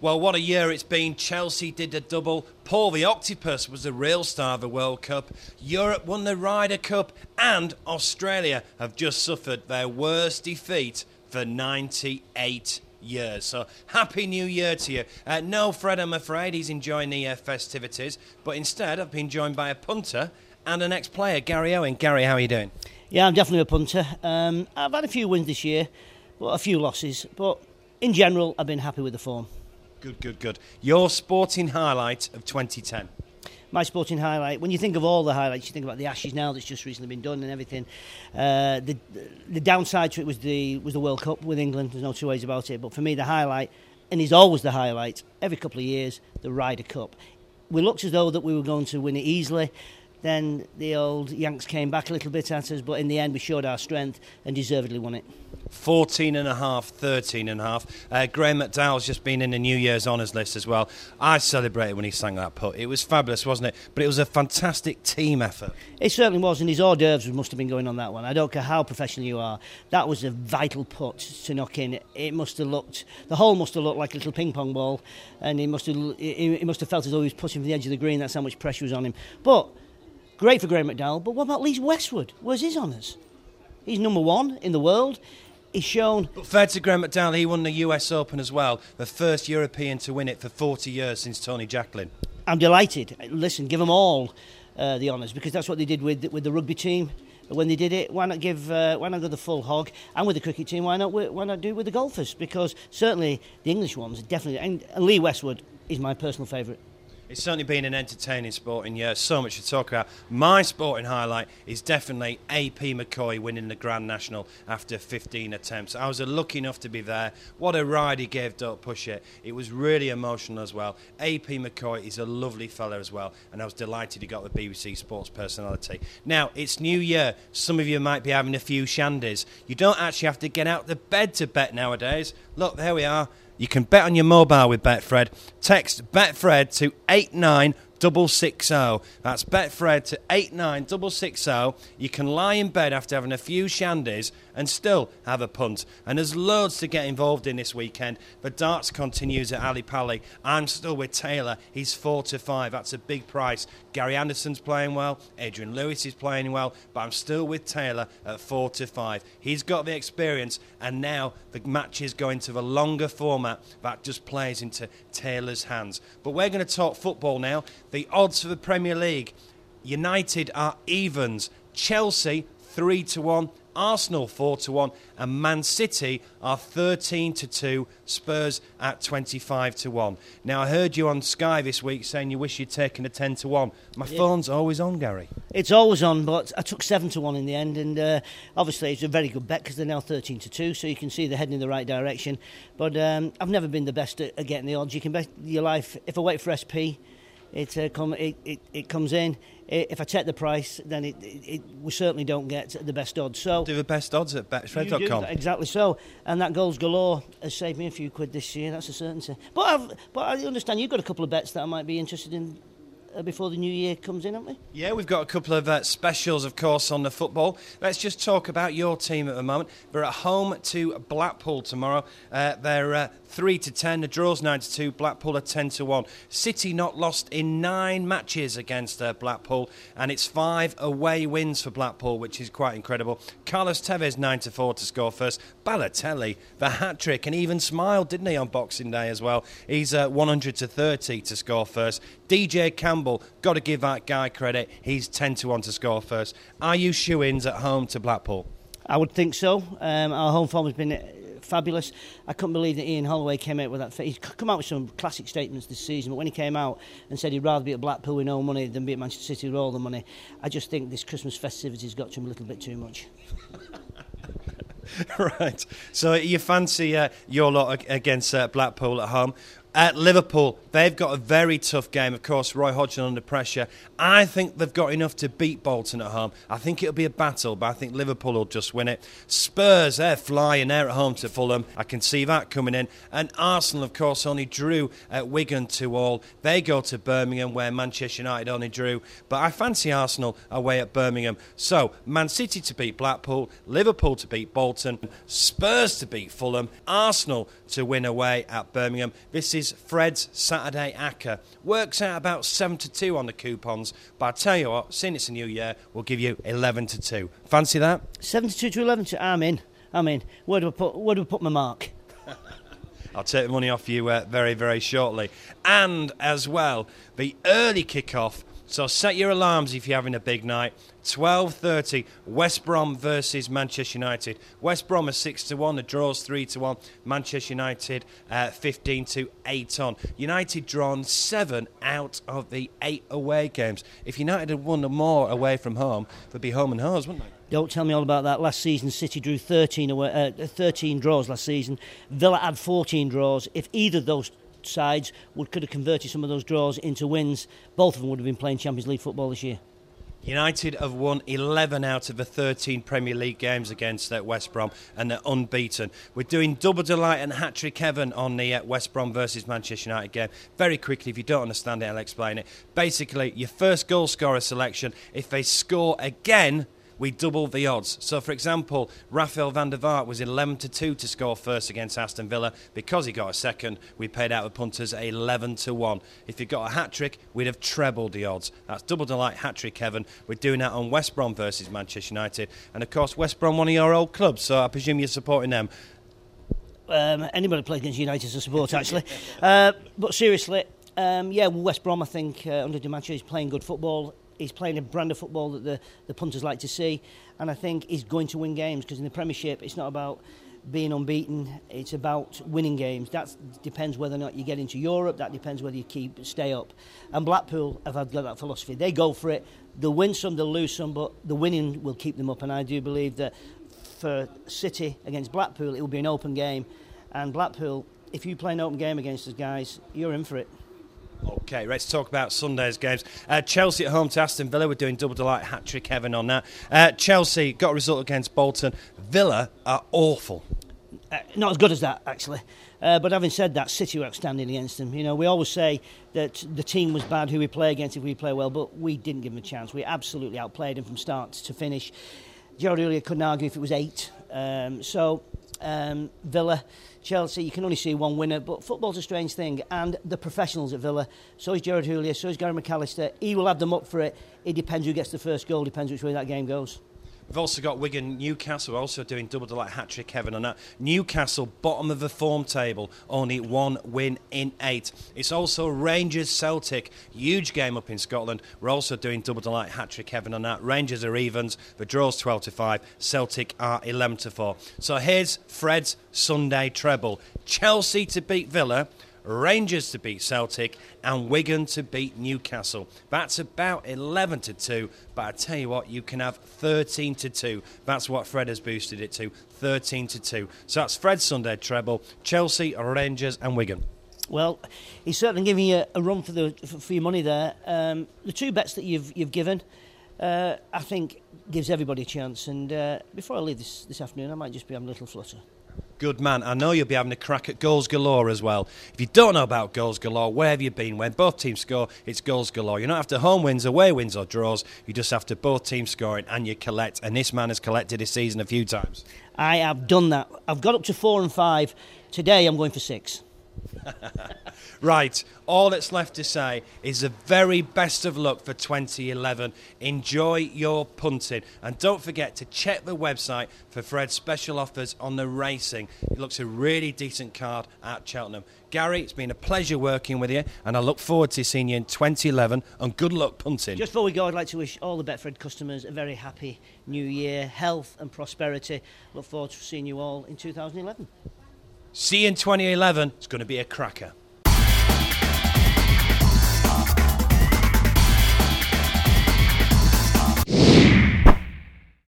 Well, what a year it's been. Chelsea did a double. Paul the Octopus was the real star of the World Cup. Europe won the Ryder Cup. And Australia have just suffered their worst defeat for 98 years. So, Happy New Year to you. Uh, no, Fred, I'm afraid he's enjoying the uh, festivities. But instead, I've been joined by a punter and an ex player, Gary Owen. Gary, how are you doing? Yeah, I'm definitely a punter. Um, I've had a few wins this year, but a few losses. But in general, I've been happy with the form. Good, good, good. Your sporting highlight of 2010? My sporting highlight, when you think of all the highlights, you think about the Ashes now that's just recently been done and everything. Uh, the, the downside to it was the, was the World Cup with England, there's no two ways about it. But for me, the highlight, and is always the highlight, every couple of years, the Ryder Cup. We looked as though that we were going to win it easily. Then the old Yanks came back a little bit at us, but in the end we showed our strength and deservedly won it. 14 and a half, 13 and a half. Uh, Graham McDowell's just been in the New Year's honours list as well. I celebrated when he sang that putt. It was fabulous, wasn't it? But it was a fantastic team effort. It certainly was, and his hors d'oeuvres must have been going on that one. I don't care how professional you are. That was a vital putt to knock in. It must have looked, the hole must have looked like a little ping pong ball, and he must have, he must have felt as though he was pushing for the edge of the green. That's how much pressure was on him. But Great for Graham McDowell, but what about Lee Westwood? Where's his honours? He's number one in the world. He's shown. But fair to Graham McDowell, he won the US Open as well, the first European to win it for 40 years since Tony Jacklin. I'm delighted. Listen, give them all uh, the honours because that's what they did with with the rugby team when they did it. Why not give? Uh, why not go the full hog? And with the cricket team, why not? Why not do it with the golfers? Because certainly the English ones definitely. And, and Lee Westwood is my personal favourite. It's certainly been an entertaining sporting year. So much to talk about. My sporting highlight is definitely AP McCoy winning the Grand National after 15 attempts. I was lucky enough to be there. What a ride he gave Don't Push It. It was really emotional as well. AP McCoy is a lovely fella as well, and I was delighted he got the BBC Sports personality. Now, it's New Year. Some of you might be having a few shandies. You don't actually have to get out the bed to bet nowadays. Look, there we are. You can bet on your mobile with Betfred. Text Betfred to 89 double six zero. Oh. That's Betfred to eight nine double six zero. Oh. You can lie in bed after having a few shandies and still have a punt. And there's loads to get involved in this weekend. The darts continues at Ali Pali. I'm still with Taylor. He's four to five. That's a big price. Gary Anderson's playing well. Adrian Lewis is playing well. But I'm still with Taylor at four to five. He's got the experience, and now the match is going to the longer format that just plays into Taylor's hands. But we're going to talk football now. The odds for the Premier League United are evens, Chelsea 3 to 1, Arsenal 4 to 1, and Man City are 13 to 2, Spurs at 25 to 1. Now, I heard you on Sky this week saying you wish you'd taken a 10 to 1. My yeah. phone's always on, Gary. It's always on, but I took 7 to 1 in the end, and uh, obviously it's a very good bet because they're now 13 to 2, so you can see they're heading in the right direction. But um, I've never been the best at, at getting the odds. You can bet your life, if I wait for SP, it, uh, come, it, it, it comes in. If I check the price, then it, it, we certainly don't get the best odds. So do the best odds at betfred.com. Exactly so, and that goals galore has saved me a few quid this year. That's a certainty. But I've, but I understand you've got a couple of bets that I might be interested in before the new year comes in, haven't we? Yeah, we've got a couple of uh, specials, of course, on the football. Let's just talk about your team at the moment. They're at home to Blackpool tomorrow. Uh, they're uh, 3 to 10. The draw's 9 to 2. Blackpool are 10 to 1. City not lost in nine matches against uh, Blackpool, and it's five away wins for Blackpool, which is quite incredible. Carlos Tevez 9 to 4 to score first. Balotelli, the hat trick, and even smiled, didn't he, on Boxing Day as well? He's uh, 100 to 30 to score first. DJ Campbell, got to give that guy credit. He's 10 to 1 to score first. Are you shoe ins at home to Blackpool? I would think so. Um, our home form has been fabulous. I couldn't believe that Ian Holloway came out with that. He's come out with some classic statements this season, but when he came out and said he'd rather be at Blackpool with no money than be at Manchester City with all the money, I just think this Christmas festivities got to him a little bit too much. right. So you fancy uh, your lot against uh, Blackpool at home. At Liverpool, they've got a very tough game. Of course, Roy Hodgson under pressure. I think they've got enough to beat Bolton at home. I think it'll be a battle, but I think Liverpool will just win it. Spurs, they're flying. They're at home to Fulham. I can see that coming in. And Arsenal, of course, only drew at Wigan to all. They go to Birmingham, where Manchester United only drew. But I fancy Arsenal away at Birmingham. So, Man City to beat Blackpool, Liverpool to beat Bolton, Spurs to beat Fulham, Arsenal to win away at Birmingham. This is is Fred's Saturday Acca. Works out about 7 to 2 on the coupons, but I tell you what, seeing it's a new year, we'll give you 11 to 2. Fancy that? 72 to 11 to. I'm in. I'm in. Where do I put, where do I put my mark? I'll take the money off you uh, very, very shortly. And as well, the early kick-off. So set your alarms if you're having a big night. 12:30 West Brom versus Manchester United. West Brom are 6 to 1, the draws 3 to 1. Manchester United uh, 15 to 8 on. United drawn 7 out of the 8 away games. If United had won more away from home, they'd be home and hose, wouldn't they? Don't tell me all about that. Last season, City drew 13, away, uh, 13 draws last season. Villa had 14 draws. If either of those sides would could have converted some of those draws into wins, both of them would have been playing Champions League football this year. United have won 11 out of the 13 Premier League games against uh, West Brom and they're unbeaten. We're doing double delight and hat trick heaven on the uh, West Brom versus Manchester United game. Very quickly, if you don't understand it, I'll explain it. Basically, your first goal scorer selection, if they score again, we double the odds. So, for example, Rafael van der Vaart was 11 to 2 to score first against Aston Villa. Because he got a second, we paid out the punters 11 to 1. If he got a hat trick, we'd have trebled the odds. That's double delight hat trick, Kevin. We're doing that on West Brom versus Manchester United. And of course, West Brom, one of your old clubs, so I presume you're supporting them. Um, anybody playing against United is a support, actually. uh, but seriously, um, yeah, West Brom, I think, uh, under Di Matteo is playing good football he's playing a brand of football that the, the punters like to see, and I think he's going to win games because in the Premiership it's not about being unbeaten. It's about winning games. That depends whether or not you get into Europe. That depends whether you keep stay up. And Blackpool have had that philosophy. They go for it. They'll win some, they'll lose some, but the winning will keep them up. And I do believe that for City against Blackpool, it will be an open game. And Blackpool, if you play an open game against those guys, you're in for it. Okay, let's talk about Sunday's games. Uh, Chelsea at home to Aston Villa. We're doing double delight hat trick heaven on that. Uh, Chelsea got a result against Bolton. Villa are awful. Uh, not as good as that, actually. Uh, but having said that, City were outstanding against them. You know, we always say that the team was bad who we play against if we play well, but we didn't give them a chance. We absolutely outplayed them from start to finish. Gerard Houllier couldn't argue if it was eight. Um, so um, Villa, Chelsea, you can only see one winner, but football's a strange thing. And the professionals at Villa, so is Gerard Houllier, so is Gary McAllister. He will have them up for it. It depends who gets the first goal, depends which way that game goes. We've also got Wigan Newcastle also doing double delight hat trick heaven on that. Newcastle bottom of the form table, only one win in eight. It's also Rangers Celtic, huge game up in Scotland. We're also doing double delight hat trick heaven on that. Rangers are evens, the draw's 12 to 5, Celtic are 11 to 4. So here's Fred's Sunday treble. Chelsea to beat Villa. Rangers to beat Celtic, and Wigan to beat Newcastle. That's about 11 to 2, but I tell you what, you can have 13 to 2. That's what Fred has boosted it to 13 to 2. So that's Fred's Sunday treble Chelsea, Rangers, and Wigan. Well, he's certainly giving you a run for the for your money there. Um, the two bets that you've you've given, uh, I think, gives everybody a chance. And uh, before I leave this this afternoon, I might just be having a little flutter. Good man. I know you'll be having a crack at goals galore as well. If you don't know about goals galore, where have you been? When both teams score, it's goals galore. You're not after home wins, away wins, or draws. You just have to both teams scoring and you collect. And this man has collected this season a few times. I have done that. I've got up to four and five. Today I'm going for six. right, all that's left to say is the very best of luck for 2011. Enjoy your punting. And don't forget to check the website for Fred's special offers on the racing. It looks a really decent card at Cheltenham. Gary, it's been a pleasure working with you, and I look forward to seeing you in 2011. And good luck punting. Just before we go, I'd like to wish all the Betfred customers a very happy new year, health and prosperity. Look forward to seeing you all in 2011. See you in 2011. It's going to be a cracker.